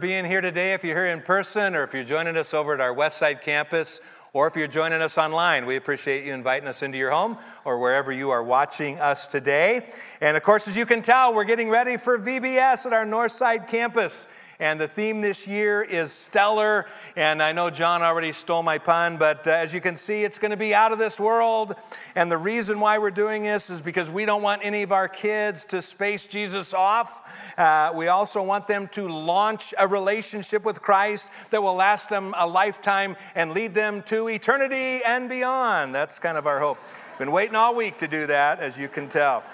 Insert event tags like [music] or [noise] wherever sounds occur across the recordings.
Being here today. If you're here in person or if you're joining us over at our Westside campus or if you're joining us online, we appreciate you inviting us into your home or wherever you are watching us today. And of course, as you can tell, we're getting ready for VBS at our Northside campus. And the theme this year is stellar. And I know John already stole my pun, but uh, as you can see, it's going to be out of this world. And the reason why we're doing this is because we don't want any of our kids to space Jesus off. Uh, we also want them to launch a relationship with Christ that will last them a lifetime and lead them to eternity and beyond. That's kind of our hope. Been waiting all week to do that, as you can tell.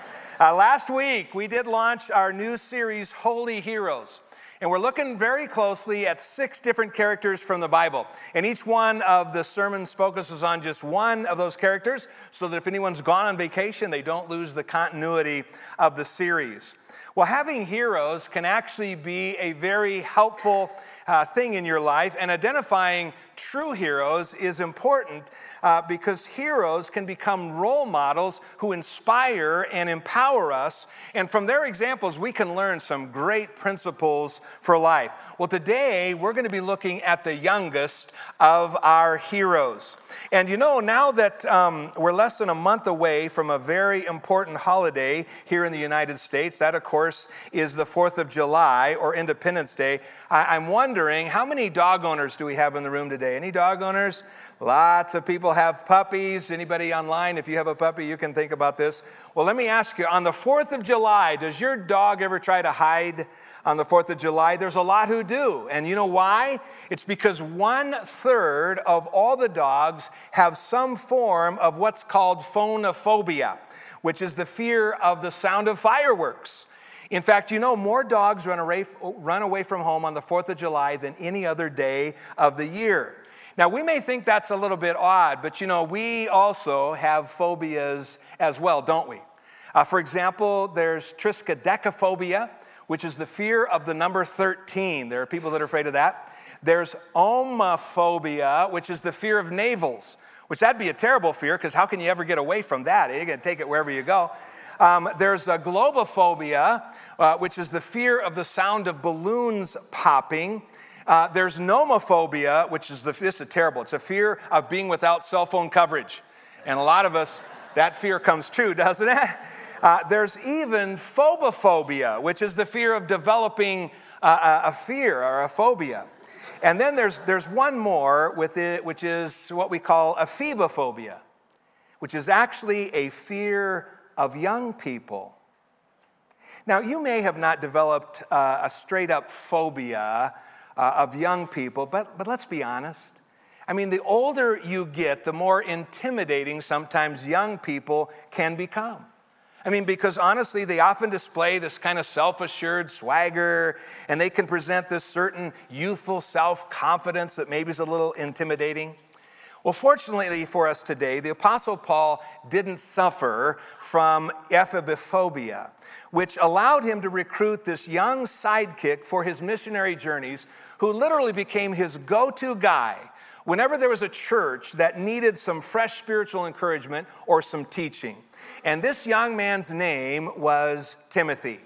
Uh, last week, we did launch our new series, Holy Heroes. And we're looking very closely at six different characters from the Bible. And each one of the sermons focuses on just one of those characters so that if anyone's gone on vacation, they don't lose the continuity of the series. Well, having heroes can actually be a very helpful uh, thing in your life, and identifying true heroes is important uh, because heroes can become role models who inspire and empower us. And from their examples, we can learn some great principles for life. Well, today we're going to be looking at the youngest of our heroes. And you know, now that um, we're less than a month away from a very important holiday here in the United States, that of course is the 4th of July or Independence Day, I- I'm wondering how many dog owners do we have in the room today? Any dog owners? Lots of people have puppies. Anybody online, if you have a puppy, you can think about this. Well, let me ask you on the 4th of July, does your dog ever try to hide on the 4th of July? There's a lot who do. And you know why? It's because one third of all the dogs have some form of what's called phonophobia, which is the fear of the sound of fireworks. In fact, you know, more dogs run away, run away from home on the 4th of July than any other day of the year. Now, we may think that's a little bit odd, but you know, we also have phobias as well, don't we? Uh, for example, there's triskaidekaphobia, which is the fear of the number 13. There are people that are afraid of that. There's omophobia, which is the fear of navels, which that'd be a terrible fear because how can you ever get away from that? You're going to take it wherever you go. Um, there's a globophobia, uh, which is the fear of the sound of balloons popping. Uh, there's nomophobia, which is the, this is terrible. It's a fear of being without cell phone coverage. And a lot of us, that fear comes true, doesn't it? Uh, there's even phobophobia, which is the fear of developing uh, a fear or a phobia. And then there's, there's one more with it, which is what we call ephebophobia, which is actually a fear of young people. Now, you may have not developed uh, a straight up phobia uh, of young people, but, but let's be honest. I mean, the older you get, the more intimidating sometimes young people can become. I mean, because honestly, they often display this kind of self assured swagger, and they can present this certain youthful self confidence that maybe is a little intimidating. Well, fortunately for us today, the Apostle Paul didn't suffer from ephebophobia, which allowed him to recruit this young sidekick for his missionary journeys who literally became his go to guy whenever there was a church that needed some fresh spiritual encouragement or some teaching. And this young man's name was Timothy.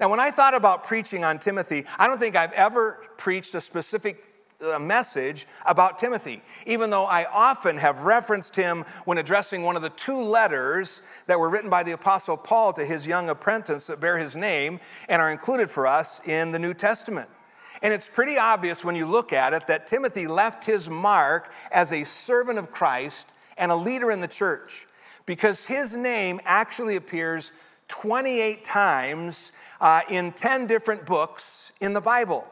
Now, when I thought about preaching on Timothy, I don't think I've ever preached a specific uh, message about Timothy, even though I often have referenced him when addressing one of the two letters that were written by the Apostle Paul to his young apprentice that bear his name and are included for us in the New Testament. And it's pretty obvious when you look at it that Timothy left his mark as a servant of Christ and a leader in the church because his name actually appears 28 times uh, in 10 different books in the Bible.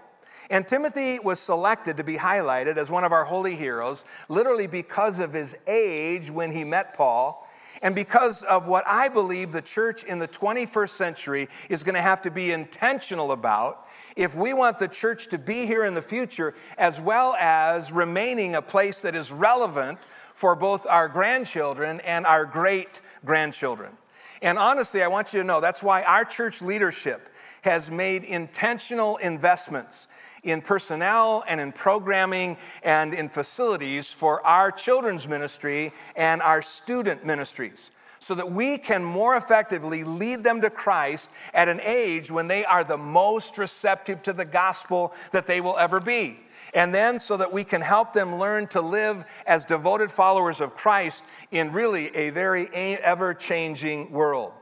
And Timothy was selected to be highlighted as one of our holy heroes, literally because of his age when he met Paul, and because of what I believe the church in the 21st century is going to have to be intentional about if we want the church to be here in the future, as well as remaining a place that is relevant for both our grandchildren and our great grandchildren. And honestly, I want you to know that's why our church leadership has made intentional investments in personnel and in programming and in facilities for our children's ministry and our student ministries. So that we can more effectively lead them to Christ at an age when they are the most receptive to the gospel that they will ever be. And then so that we can help them learn to live as devoted followers of Christ in really a very ever changing world,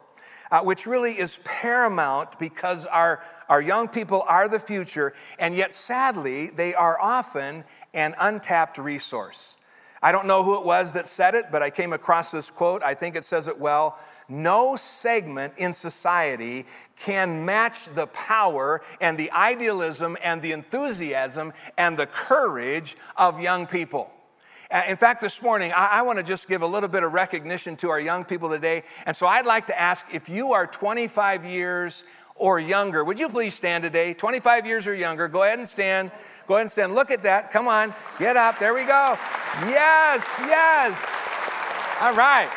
uh, which really is paramount because our, our young people are the future, and yet sadly, they are often an untapped resource. I don't know who it was that said it, but I came across this quote. I think it says it well. No segment in society can match the power and the idealism and the enthusiasm and the courage of young people. In fact, this morning, I, I want to just give a little bit of recognition to our young people today. And so I'd like to ask if you are 25 years or younger, would you please stand today? 25 years or younger, go ahead and stand. Go ahead and stand. Look at that. Come on. Get up. There we go. Yes, yes. All right.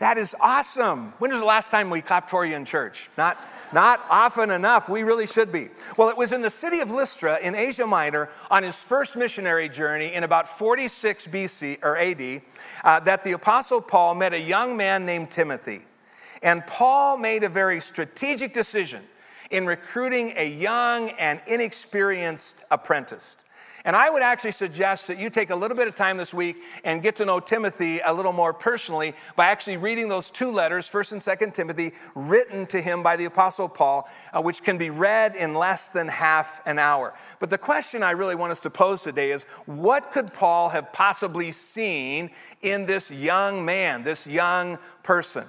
That is awesome. When was the last time we clapped for you in church? Not, not often enough. We really should be. Well, it was in the city of Lystra in Asia Minor on his first missionary journey in about 46 BC or AD uh, that the Apostle Paul met a young man named Timothy. And Paul made a very strategic decision in recruiting a young and inexperienced apprentice. And I would actually suggest that you take a little bit of time this week and get to know Timothy a little more personally by actually reading those two letters, 1st and 2nd Timothy, written to him by the Apostle Paul, uh, which can be read in less than half an hour. But the question I really want us to pose today is what could Paul have possibly seen in this young man, this young person?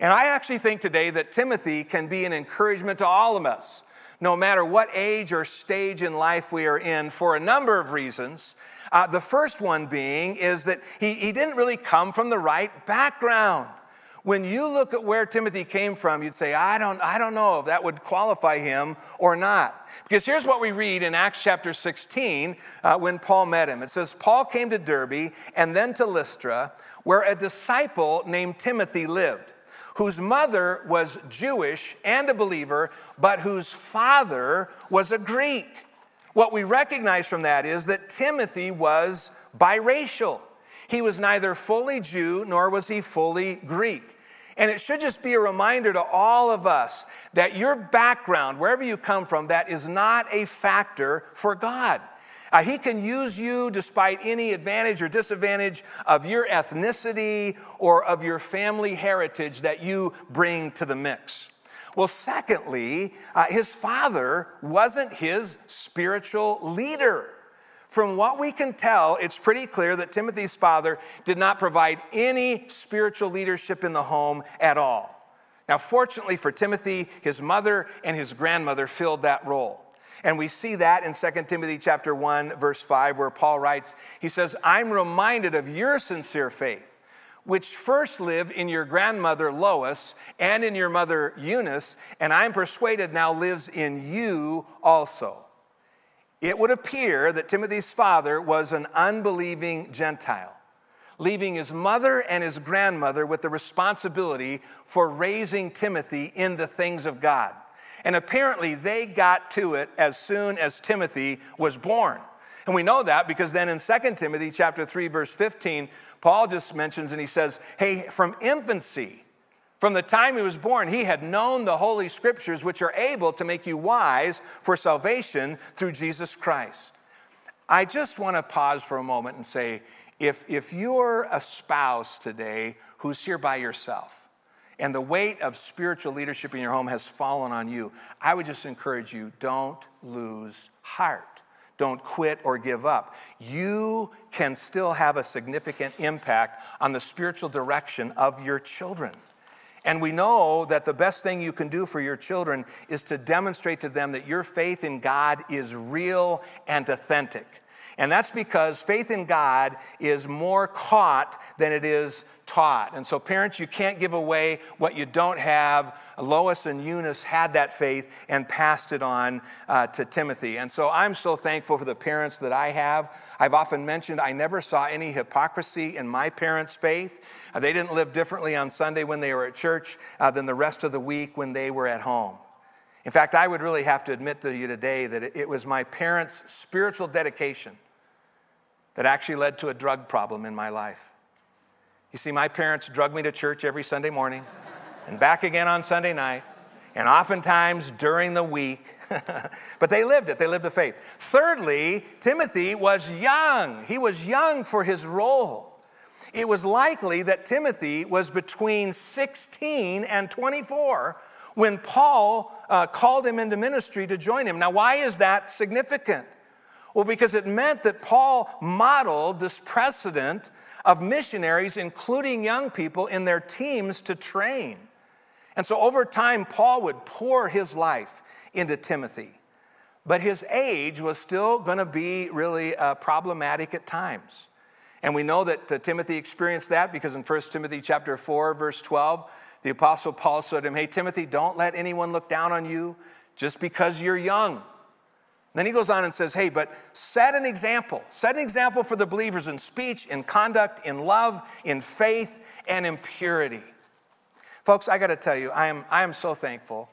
And I actually think today that Timothy can be an encouragement to all of us, no matter what age or stage in life we are in, for a number of reasons. Uh, the first one being is that he, he didn't really come from the right background. When you look at where Timothy came from, you'd say, I don't, I don't know if that would qualify him or not. Because here's what we read in Acts chapter 16 uh, when Paul met him. It says, Paul came to Derbe and then to Lystra, where a disciple named Timothy lived whose mother was Jewish and a believer, but whose father was a Greek. What we recognize from that is that Timothy was biracial. He was neither fully Jew nor was he fully Greek. And it should just be a reminder to all of us that your background, wherever you come from, that is not a factor for God. Uh, he can use you despite any advantage or disadvantage of your ethnicity or of your family heritage that you bring to the mix. Well, secondly, uh, his father wasn't his spiritual leader. From what we can tell, it's pretty clear that Timothy's father did not provide any spiritual leadership in the home at all. Now, fortunately for Timothy, his mother and his grandmother filled that role. And we see that in 2 Timothy chapter 1 verse 5 where Paul writes, he says, "I'm reminded of your sincere faith, which first lived in your grandmother Lois and in your mother Eunice, and I'm persuaded now lives in you also." It would appear that Timothy's father was an unbelieving Gentile, leaving his mother and his grandmother with the responsibility for raising Timothy in the things of God. And apparently they got to it as soon as Timothy was born. And we know that because then in 2 Timothy chapter 3 verse 15, Paul just mentions and he says, "Hey, from infancy, from the time he was born, he had known the holy scriptures which are able to make you wise for salvation through Jesus Christ." I just want to pause for a moment and say, if, if you're a spouse today who's here by yourself, and the weight of spiritual leadership in your home has fallen on you, I would just encourage you don't lose heart. Don't quit or give up. You can still have a significant impact on the spiritual direction of your children. And we know that the best thing you can do for your children is to demonstrate to them that your faith in God is real and authentic. And that's because faith in God is more caught than it is taught. And so, parents, you can't give away what you don't have. Lois and Eunice had that faith and passed it on uh, to Timothy. And so, I'm so thankful for the parents that I have. I've often mentioned I never saw any hypocrisy in my parents' faith. Uh, they didn't live differently on Sunday when they were at church uh, than the rest of the week when they were at home. In fact, I would really have to admit to you today that it was my parents' spiritual dedication that actually led to a drug problem in my life. You see, my parents drug me to church every Sunday morning [laughs] and back again on Sunday night, and oftentimes during the week. [laughs] but they lived it, they lived the faith. Thirdly, Timothy was young. He was young for his role. It was likely that Timothy was between 16 and 24 when Paul uh, called him into ministry to join him. Now, why is that significant? Well, because it meant that Paul modeled this precedent of missionaries, including young people, in their teams to train. And so over time, Paul would pour his life into Timothy. But his age was still going to be really uh, problematic at times. And we know that uh, Timothy experienced that because in 1 Timothy chapter 4, verse 12, the apostle Paul said to him, Hey, Timothy, don't let anyone look down on you just because you're young. Then he goes on and says, Hey, but set an example. Set an example for the believers in speech, in conduct, in love, in faith, and in purity. Folks, I got to tell you, I am, I am so thankful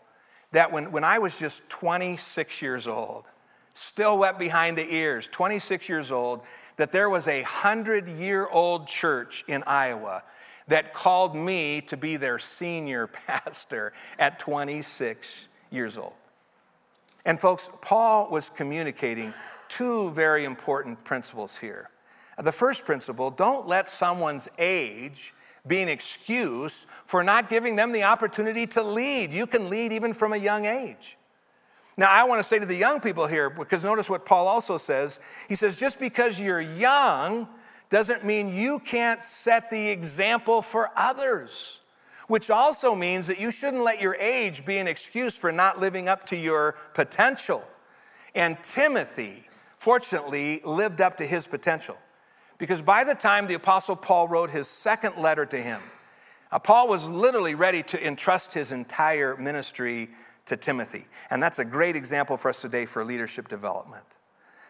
that when, when I was just 26 years old, still wet behind the ears, 26 years old, that there was a hundred year old church in Iowa that called me to be their senior [laughs] pastor at 26 years old. And folks, Paul was communicating two very important principles here. The first principle don't let someone's age be an excuse for not giving them the opportunity to lead. You can lead even from a young age. Now, I want to say to the young people here, because notice what Paul also says. He says, just because you're young doesn't mean you can't set the example for others which also means that you shouldn't let your age be an excuse for not living up to your potential. And Timothy, fortunately, lived up to his potential. Because by the time the Apostle Paul wrote his second letter to him, uh, Paul was literally ready to entrust his entire ministry to Timothy. And that's a great example for us today for leadership development.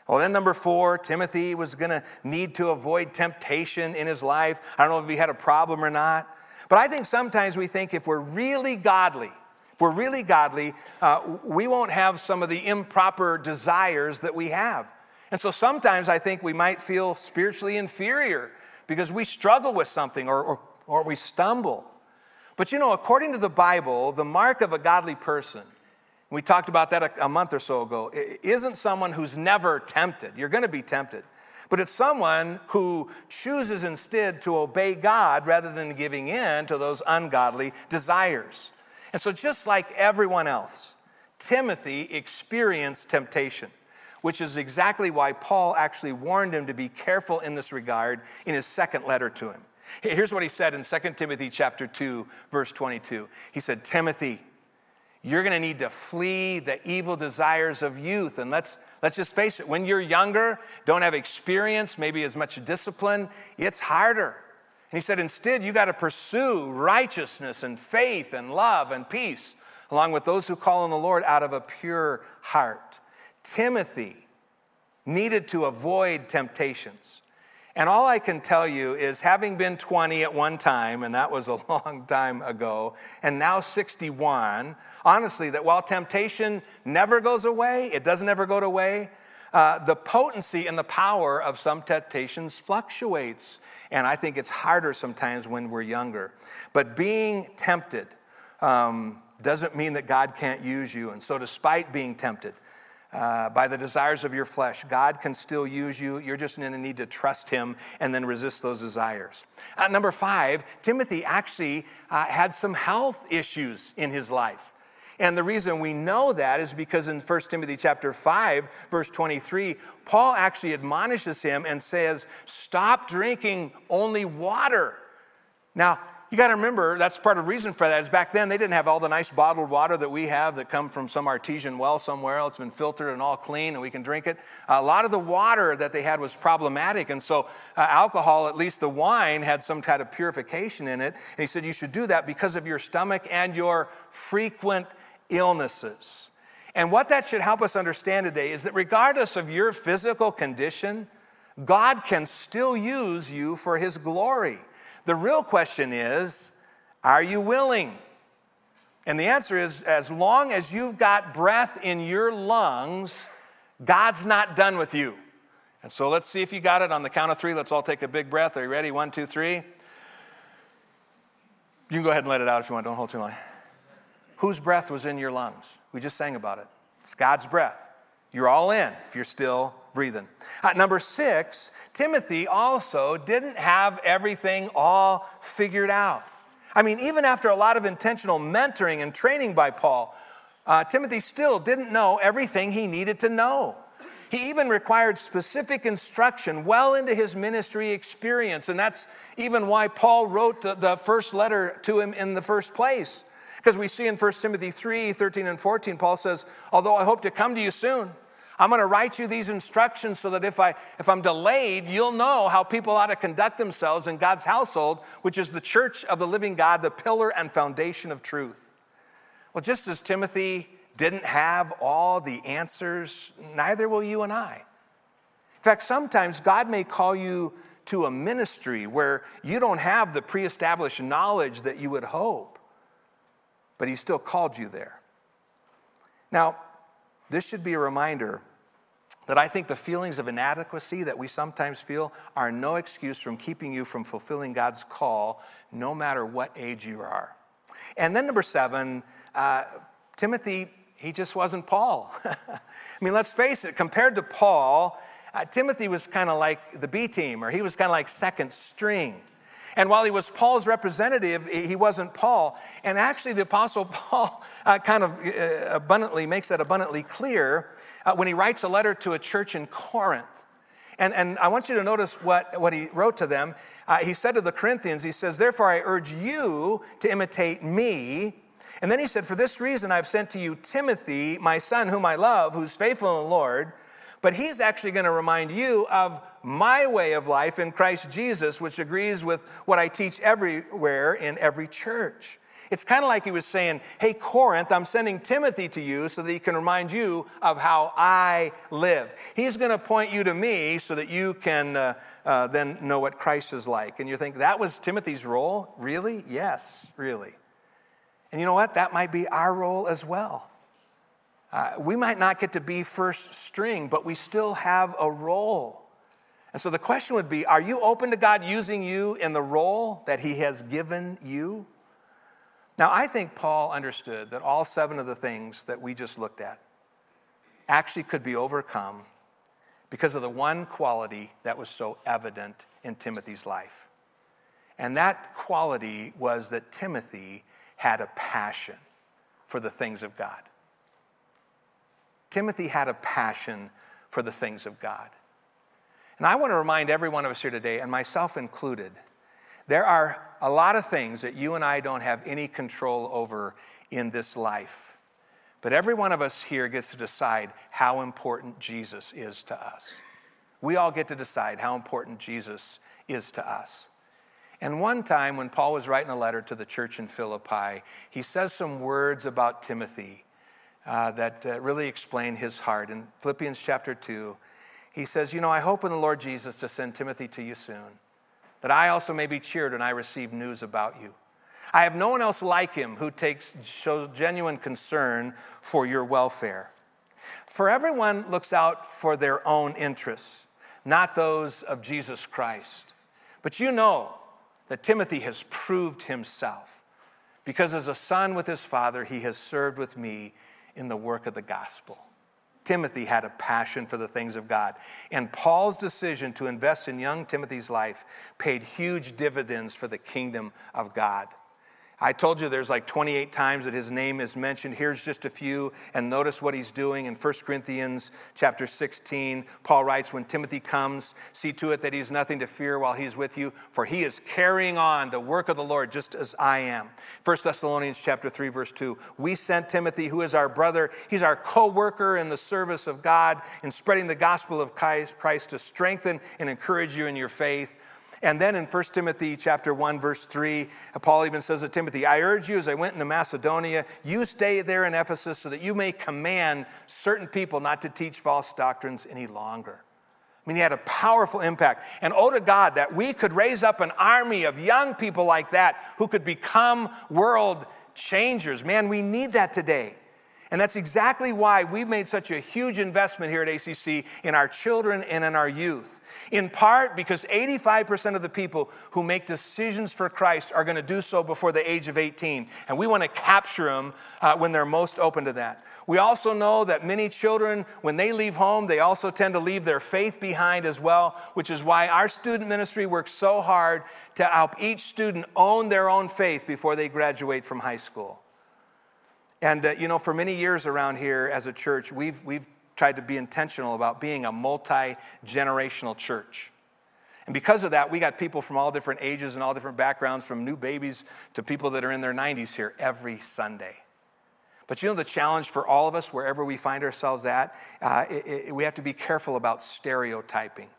Well, then, number four, Timothy was going to need to avoid temptation in his life. I don't know if he had a problem or not. But I think sometimes we think if we're really godly, if we're really godly, uh, we won't have some of the improper desires that we have. And so sometimes I think we might feel spiritually inferior because we struggle with something or, or, or we stumble. But you know, according to the Bible, the mark of a godly person, we talked about that a, a month or so ago, isn't someone who's never tempted. You're going to be tempted but it's someone who chooses instead to obey God rather than giving in to those ungodly desires. And so, just like everyone else, Timothy experienced temptation, which is exactly why Paul actually warned him to be careful in this regard in his second letter to him. Here's what he said in 2 Timothy chapter 2 verse 22. He said, "Timothy, you're going to need to flee the evil desires of youth. And let's, let's just face it, when you're younger, don't have experience, maybe as much discipline, it's harder. And he said, instead, you got to pursue righteousness and faith and love and peace, along with those who call on the Lord out of a pure heart. Timothy needed to avoid temptations. And all I can tell you is having been 20 at one time, and that was a [laughs] long time ago, and now 61, honestly, that while temptation never goes away, it doesn't ever go away, uh, the potency and the power of some temptations fluctuates. And I think it's harder sometimes when we're younger. But being tempted um, doesn't mean that God can't use you. And so, despite being tempted, uh, by the desires of your flesh. God can still use you. You're just going to need to trust Him and then resist those desires. Uh, number five, Timothy actually uh, had some health issues in his life. And the reason we know that is because in 1 Timothy chapter 5, verse 23, Paul actually admonishes him and says, Stop drinking only water. Now, you got to remember that's part of the reason for that is back then they didn't have all the nice bottled water that we have that come from some artesian well somewhere. It's been filtered and all clean and we can drink it. A lot of the water that they had was problematic and so uh, alcohol at least the wine had some kind of purification in it. And he said you should do that because of your stomach and your frequent illnesses. And what that should help us understand today is that regardless of your physical condition god can still use you for his glory the real question is are you willing? And the answer is as long as you've got breath in your lungs, God's not done with you. And so let's see if you got it on the count of three. Let's all take a big breath. Are you ready? One, two, three. You can go ahead and let it out if you want. Don't hold too long. Whose breath was in your lungs? We just sang about it. It's God's breath. You're all in if you're still breathing. Uh, number six, Timothy also didn't have everything all figured out. I mean, even after a lot of intentional mentoring and training by Paul, uh, Timothy still didn't know everything he needed to know. He even required specific instruction well into his ministry experience. And that's even why Paul wrote the first letter to him in the first place. Because we see in 1 Timothy 3 13 and 14, Paul says, Although I hope to come to you soon, I'm going to write you these instructions so that if, I, if I'm delayed, you'll know how people ought to conduct themselves in God's household, which is the church of the living God, the pillar and foundation of truth. Well, just as Timothy didn't have all the answers, neither will you and I. In fact, sometimes God may call you to a ministry where you don't have the pre established knowledge that you would hope, but He still called you there. Now, this should be a reminder that I think the feelings of inadequacy that we sometimes feel are no excuse from keeping you from fulfilling God's call, no matter what age you are. And then, number seven, uh, Timothy, he just wasn't Paul. [laughs] I mean, let's face it, compared to Paul, uh, Timothy was kind of like the B team, or he was kind of like second string. And while he was Paul's representative, he wasn't Paul. And actually, the Apostle [laughs] Paul uh, kind of uh, abundantly makes that abundantly clear uh, when he writes a letter to a church in Corinth. And, and I want you to notice what, what he wrote to them. Uh, he said to the Corinthians, he says, Therefore, I urge you to imitate me. And then he said, For this reason, I've sent to you Timothy, my son, whom I love, who's faithful in the Lord. But he's actually going to remind you of my way of life in Christ Jesus, which agrees with what I teach everywhere in every church. It's kind of like he was saying, Hey, Corinth, I'm sending Timothy to you so that he can remind you of how I live. He's going to point you to me so that you can uh, uh, then know what Christ is like. And you think, That was Timothy's role? Really? Yes, really. And you know what? That might be our role as well. Uh, we might not get to be first string, but we still have a role. And so the question would be Are you open to God using you in the role that He has given you? Now, I think Paul understood that all seven of the things that we just looked at actually could be overcome because of the one quality that was so evident in Timothy's life. And that quality was that Timothy had a passion for the things of God. Timothy had a passion for the things of God. And I want to remind every one of us here today, and myself included, there are a lot of things that you and I don't have any control over in this life. But every one of us here gets to decide how important Jesus is to us. We all get to decide how important Jesus is to us. And one time, when Paul was writing a letter to the church in Philippi, he says some words about Timothy uh, that uh, really explain his heart. In Philippians chapter 2, he says, You know, I hope in the Lord Jesus to send Timothy to you soon that I also may be cheered when I receive news about you. I have no one else like him who takes shows genuine concern for your welfare. For everyone looks out for their own interests, not those of Jesus Christ. But you know that Timothy has proved himself, because as a son with his father, he has served with me in the work of the gospel. Timothy had a passion for the things of God. And Paul's decision to invest in young Timothy's life paid huge dividends for the kingdom of God. I told you there's like 28 times that his name is mentioned. Here's just a few, and notice what he's doing in 1 Corinthians chapter 16. Paul writes, When Timothy comes, see to it that he's nothing to fear while he's with you, for he is carrying on the work of the Lord just as I am. 1 Thessalonians chapter 3, verse 2. We sent Timothy, who is our brother. He's our co worker in the service of God, in spreading the gospel of Christ to strengthen and encourage you in your faith and then in 1 Timothy chapter 1 verse 3, Paul even says to Timothy, "I urge you as I went into Macedonia, you stay there in Ephesus so that you may command certain people not to teach false doctrines any longer." I mean, he had a powerful impact. And oh to God that we could raise up an army of young people like that who could become world changers. Man, we need that today. And that's exactly why we've made such a huge investment here at ACC in our children and in our youth. In part because 85% of the people who make decisions for Christ are going to do so before the age of 18. And we want to capture them uh, when they're most open to that. We also know that many children, when they leave home, they also tend to leave their faith behind as well, which is why our student ministry works so hard to help each student own their own faith before they graduate from high school. And, uh, you know, for many years around here as a church, we've, we've tried to be intentional about being a multi generational church. And because of that, we got people from all different ages and all different backgrounds, from new babies to people that are in their 90s here every Sunday. But you know, the challenge for all of us, wherever we find ourselves at, uh, it, it, we have to be careful about stereotyping.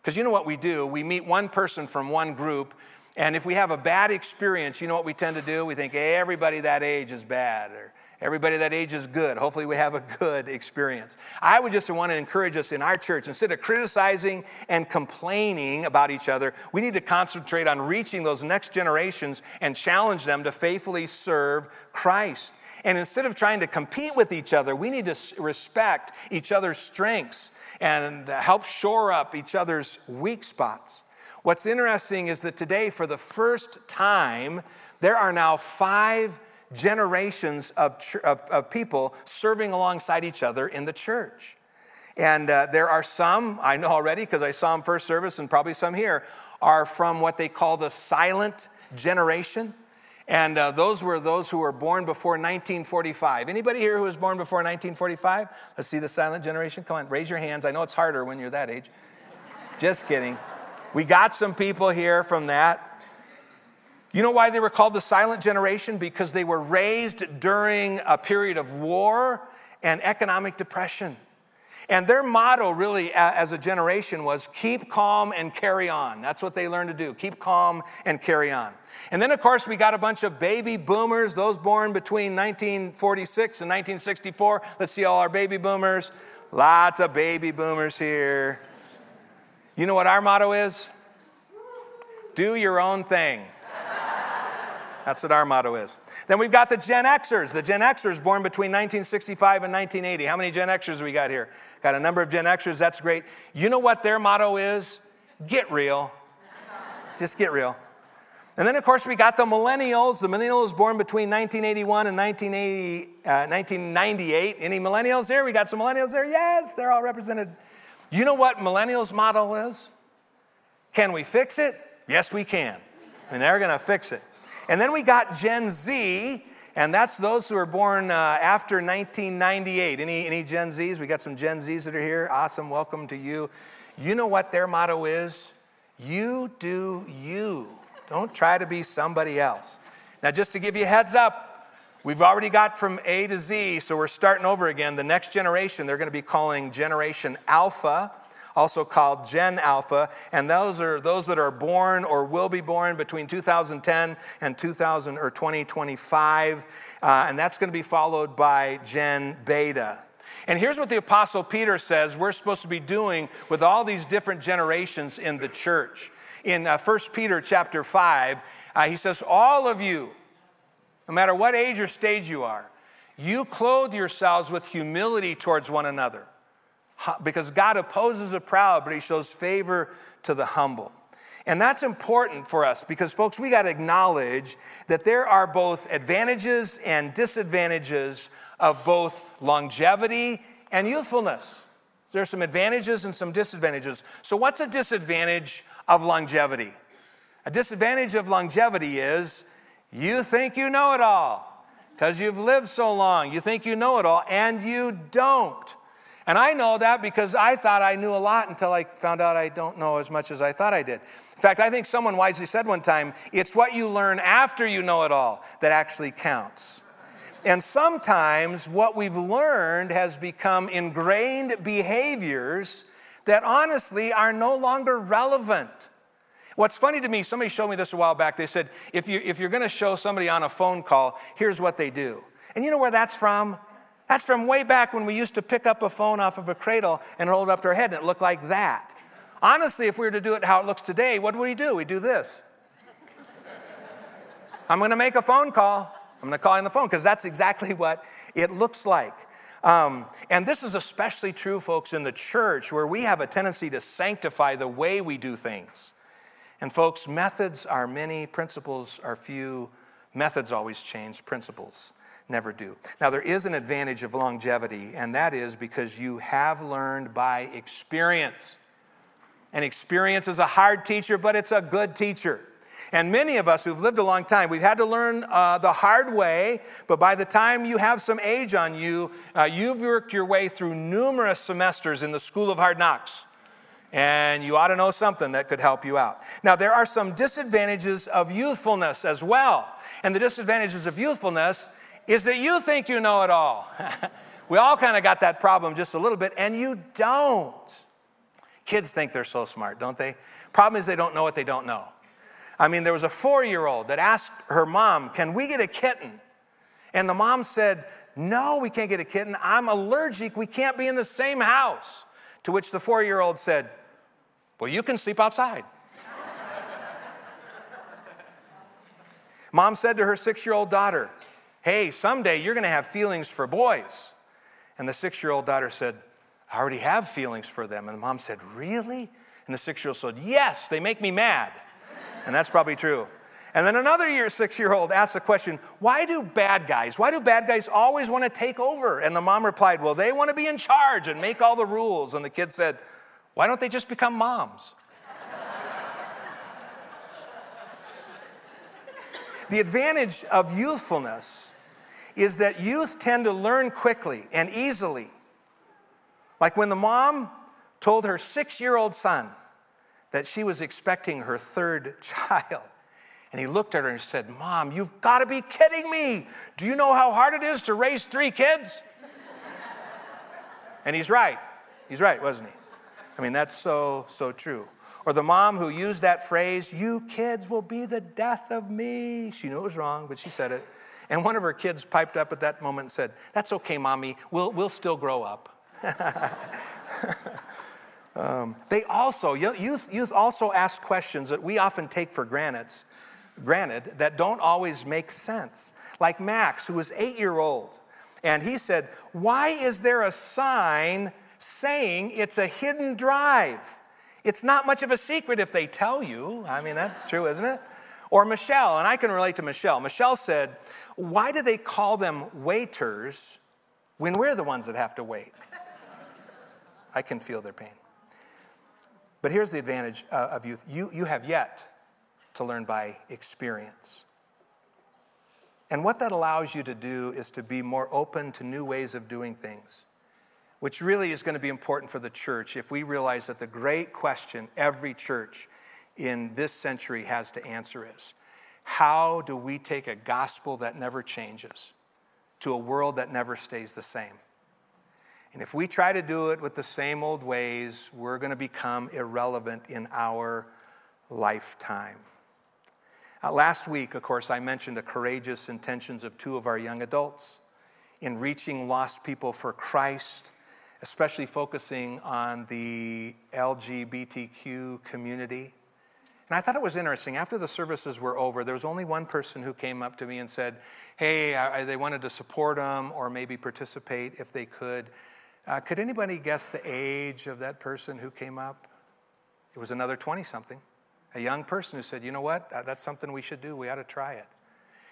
Because you know what we do? We meet one person from one group and if we have a bad experience, you know what we tend to do? We think everybody that age is bad or everybody that age is good. Hopefully, we have a good experience. I would just want to encourage us in our church instead of criticizing and complaining about each other, we need to concentrate on reaching those next generations and challenge them to faithfully serve Christ. And instead of trying to compete with each other, we need to respect each other's strengths and help shore up each other's weak spots. What's interesting is that today, for the first time, there are now five generations of, of, of people serving alongside each other in the church. And uh, there are some, I know already because I saw them first service, and probably some here, are from what they call the silent generation. And uh, those were those who were born before 1945. Anybody here who was born before 1945? Let's see the silent generation. Come on, raise your hands. I know it's harder when you're that age. Just kidding. We got some people here from that. You know why they were called the silent generation? Because they were raised during a period of war and economic depression. And their motto, really, as a generation, was keep calm and carry on. That's what they learned to do keep calm and carry on. And then, of course, we got a bunch of baby boomers, those born between 1946 and 1964. Let's see all our baby boomers. Lots of baby boomers here. You know what our motto is? Do your own thing. That's what our motto is. Then we've got the Gen Xers. The Gen Xers born between 1965 and 1980. How many Gen Xers we got here? Got a number of Gen Xers. That's great. You know what their motto is? Get real. Just get real. And then, of course, we got the millennials. The millennials born between 1981 and 1980, uh, 1998. Any millennials here? We got some millennials there? Yes, they're all represented. You know what millennials' motto is? Can we fix it? Yes, we can. And they're going to fix it. And then we got Gen Z, and that's those who are born uh, after 1998. Any, any Gen Zs? We got some Gen Zs that are here. Awesome. Welcome to you. You know what their motto is? You do you. Don't try to be somebody else. Now, just to give you a heads up, We've already got from A to Z, so we're starting over again. The next generation, they're going to be calling Generation Alpha, also called Gen Alpha, and those are those that are born or will be born between 2010 and 2000 or 2025, uh, and that's going to be followed by Gen Beta. And here's what the Apostle Peter says we're supposed to be doing with all these different generations in the church. In uh, 1 Peter chapter 5, uh, he says, All of you, no matter what age or stage you are, you clothe yourselves with humility towards one another. Because God opposes the proud, but He shows favor to the humble. And that's important for us because, folks, we got to acknowledge that there are both advantages and disadvantages of both longevity and youthfulness. There are some advantages and some disadvantages. So, what's a disadvantage of longevity? A disadvantage of longevity is you think you know it all because you've lived so long. You think you know it all, and you don't. And I know that because I thought I knew a lot until I found out I don't know as much as I thought I did. In fact, I think someone wisely said one time it's what you learn after you know it all that actually counts. And sometimes what we've learned has become ingrained behaviors that honestly are no longer relevant. What's funny to me, somebody showed me this a while back. They said, if, you, if you're going to show somebody on a phone call, here's what they do. And you know where that's from? That's from way back when we used to pick up a phone off of a cradle and hold it up to our head, and it looked like that. Honestly, if we were to do it how it looks today, what would we do? We do this. [laughs] I'm going to make a phone call. I'm going to call in the phone because that's exactly [laughs] what it looks like. Um, and this is especially true, folks, in the church where we have a tendency to sanctify the way we do things. And, folks, methods are many, principles are few. Methods always change, principles never do. Now, there is an advantage of longevity, and that is because you have learned by experience. And experience is a hard teacher, but it's a good teacher. And many of us who've lived a long time, we've had to learn uh, the hard way, but by the time you have some age on you, uh, you've worked your way through numerous semesters in the School of Hard Knocks. And you ought to know something that could help you out. Now, there are some disadvantages of youthfulness as well. And the disadvantages of youthfulness is that you think you know it all. [laughs] we all kind of got that problem just a little bit, and you don't. Kids think they're so smart, don't they? Problem is, they don't know what they don't know. I mean, there was a four year old that asked her mom, Can we get a kitten? And the mom said, No, we can't get a kitten. I'm allergic. We can't be in the same house. To which the four year old said, Well, you can sleep outside. mom said to her six year old daughter, Hey, someday you're going to have feelings for boys. And the six year old daughter said, I already have feelings for them. And the mom said, Really? And the six year old said, Yes, they make me mad. And that's probably true. And then another year, six year old asked the question, Why do bad guys, why do bad guys always want to take over? And the mom replied, Well, they want to be in charge and make all the rules. And the kid said, Why don't they just become moms? the advantage of youthfulness is that youth tend to learn quickly and easily. Like when the mom told her six year old son, that she was expecting her third [laughs] child. And he looked at her and said, Mom, you've got to be kidding me. Do you know how hard it is to raise three kids? and he's right. He's right, wasn't he? I mean, that's so, so true. Or the mom who used that phrase, You kids will be the death of me. She knew it was wrong, but she said it. And one of her kids piped up at that moment and said, That's okay, mommy. We'll, we'll still grow up. [laughs] Um, they also, youth, youth also ask questions that we often take for granted, granted that don't always make sense. Like Max, who was eight year old, and he said, Why is there a sign saying it's a hidden drive? It's not much of a secret if they tell you. I mean, that's true, isn't it? Or Michelle, and I can relate to Michelle. Michelle said, Why do they call them waiters when we're the ones that have to wait? I can feel their pain. But here's the advantage uh, of youth you, you have yet to learn by experience. And what that allows you to do is to be more open to new ways of doing things, which really is going to be important for the church if we realize that the great question every church in this century has to answer is how do we take a gospel that never changes to a world that never stays the same? And if we try to do it with the same old ways, we're going to become irrelevant in our lifetime. Uh, last week, of course, I mentioned the courageous intentions of two of our young adults in reaching lost people for Christ, especially focusing on the LGBTQ community. And I thought it was interesting. After the services were over, there was only one person who came up to me and said, Hey, I, they wanted to support them or maybe participate if they could. Uh, could anybody guess the age of that person who came up? It was another 20 something, a young person who said, You know what? Uh, that's something we should do. We ought to try it.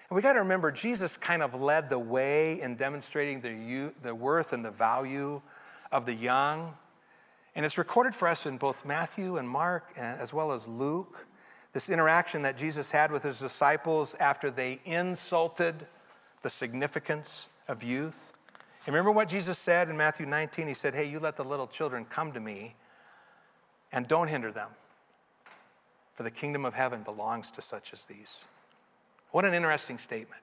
And we got to remember, Jesus kind of led the way in demonstrating the, youth, the worth and the value of the young. And it's recorded for us in both Matthew and Mark, uh, as well as Luke, this interaction that Jesus had with his disciples after they insulted the significance of youth. Remember what Jesus said in Matthew 19? He said, Hey, you let the little children come to me and don't hinder them, for the kingdom of heaven belongs to such as these. What an interesting statement.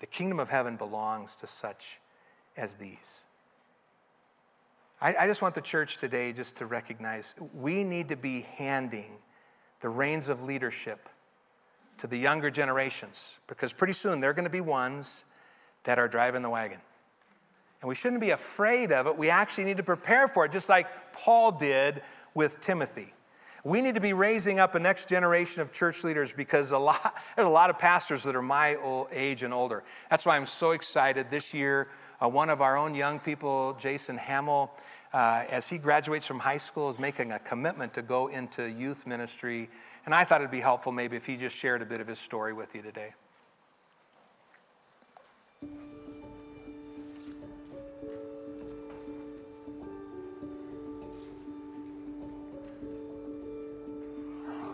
The kingdom of heaven belongs to such as these. I, I just want the church today just to recognize we need to be handing the reins of leadership to the younger generations because pretty soon they're going to be ones that are driving the wagon. And we shouldn't be afraid of it. We actually need to prepare for it, just like Paul did with Timothy. We need to be raising up a next generation of church leaders because a lot, [laughs] there's a lot of pastors that are my age and older. That's why I'm so excited. This year, uh, one of our own young people, Jason Hamill, uh, as he graduates from high school, is making a commitment to go into youth ministry. And I thought it'd be helpful maybe if he just shared a bit of his story with you today.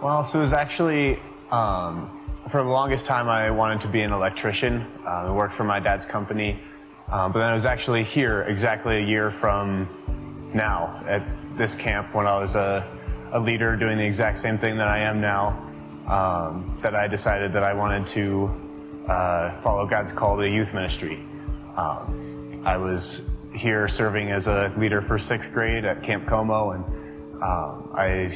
Well, so it was actually, um, for the longest time, I wanted to be an electrician. Uh, I worked for my dad's company. Um, but then I was actually here exactly a year from now at this camp when I was a, a leader doing the exact same thing that I am now. Um, that I decided that I wanted to uh, follow God's call to youth ministry. Um, I was here serving as a leader for sixth grade at Camp Como, and um, I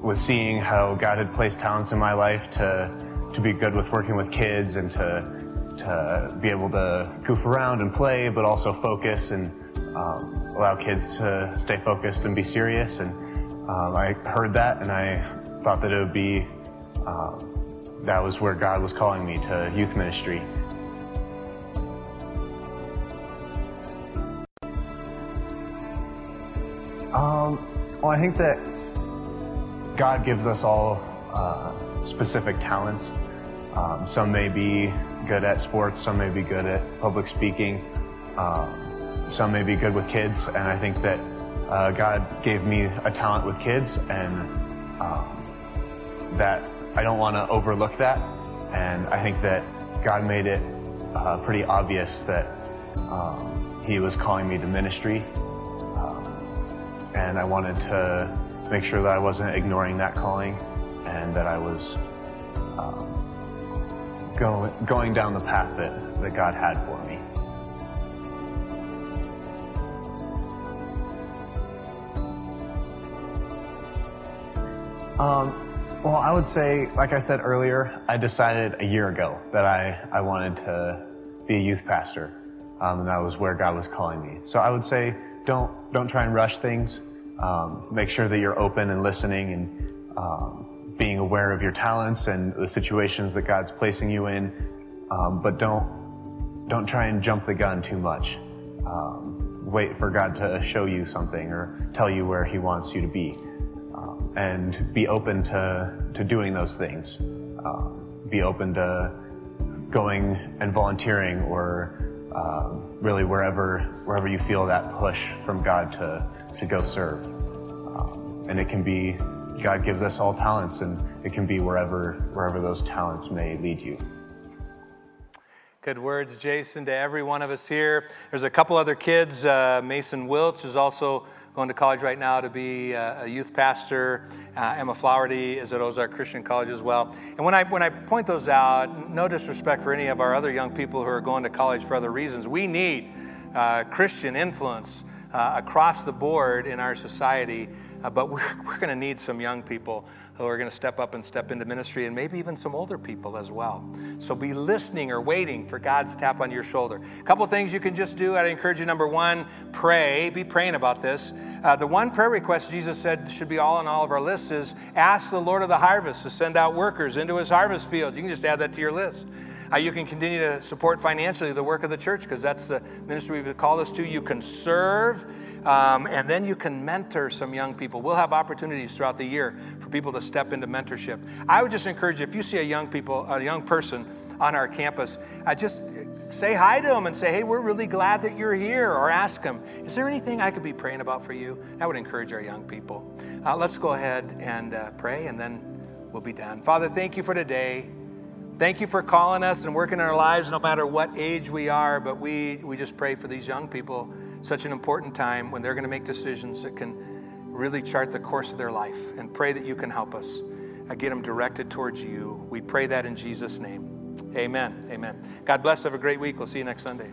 was seeing how God had placed talents in my life to to be good with working with kids and to to be able to goof around and play, but also focus and um, allow kids to stay focused and be serious. And um, I heard that, and I thought that it would be um, that was where God was calling me to youth ministry. Um, well, I think that God gives us all uh, specific talents. Um, some may be good at sports, some may be good at public speaking, um, some may be good with kids, and I think that uh, God gave me a talent with kids, and um, that I don't want to overlook that. And I think that God made it uh, pretty obvious that um, He was calling me to ministry, um, and I wanted to make sure that I wasn't ignoring that calling and that I was um, go, going down the path that, that God had for me. Um, well, I would say, like I said earlier, I decided a year ago that I, I wanted to be a youth pastor, um, and that was where God was calling me. So I would say, don't don't try and rush things. Um, make sure that you're open and listening and um, being aware of your talents and the situations that God's placing you in. Um, but don't don't try and jump the gun too much. Um, wait for God to show you something or tell you where He wants you to be, um, and be open to to doing those things. Um, be open to going and volunteering or really wherever wherever you feel that push from God to to go serve. Um, and it can be, God gives us all talents, and it can be wherever, wherever those talents may lead you. Good words, Jason, to every one of us here. There's a couple other kids. Uh, Mason Wilch is also going to college right now to be a, youth pastor. Uh, Emma Flowerty is at Ozark Christian College as well. And when I, when I point those out, no disrespect for any of our other young people who are going to college for other reasons, we need uh, Christian influence uh, across the board in our society. Uh, but we're, [laughs] we're going to need some young people who are going to step up and step into ministry, and maybe even some older people as well. So be listening or waiting for God's tap on your shoulder. A couple things you can just do. I'd encourage you number one, pray. Be praying about this. Uh, the one prayer request Jesus said should be all on all of our lists is ask the Lord of the harvest to send out workers into his harvest field. You can just add that to your list. Uh, you can continue to support financially the work of the church because that's the ministry we've called us to. You can serve, um, and then you can mentor some young people. We'll have opportunities throughout the year for people to step into mentorship. I would just encourage you if you see a young people, a young person on our campus, uh, just say hi to them and say, "Hey, we're really glad that you're here," or ask them, "Is there anything I could be praying about for you?" That would encourage our young people. Uh, let's go ahead and uh, pray, and then we'll be done. Father, thank you for today. Thank you for calling us and working in our lives, no matter what age we are. But we, we just pray for these young people, such an important time when they're going to make decisions that can really chart the course of their life. And pray that you can help us uh, get them directed towards you. We pray that in Jesus' name. Amen. Amen. God bless. Have a great week. We'll see you next Sunday.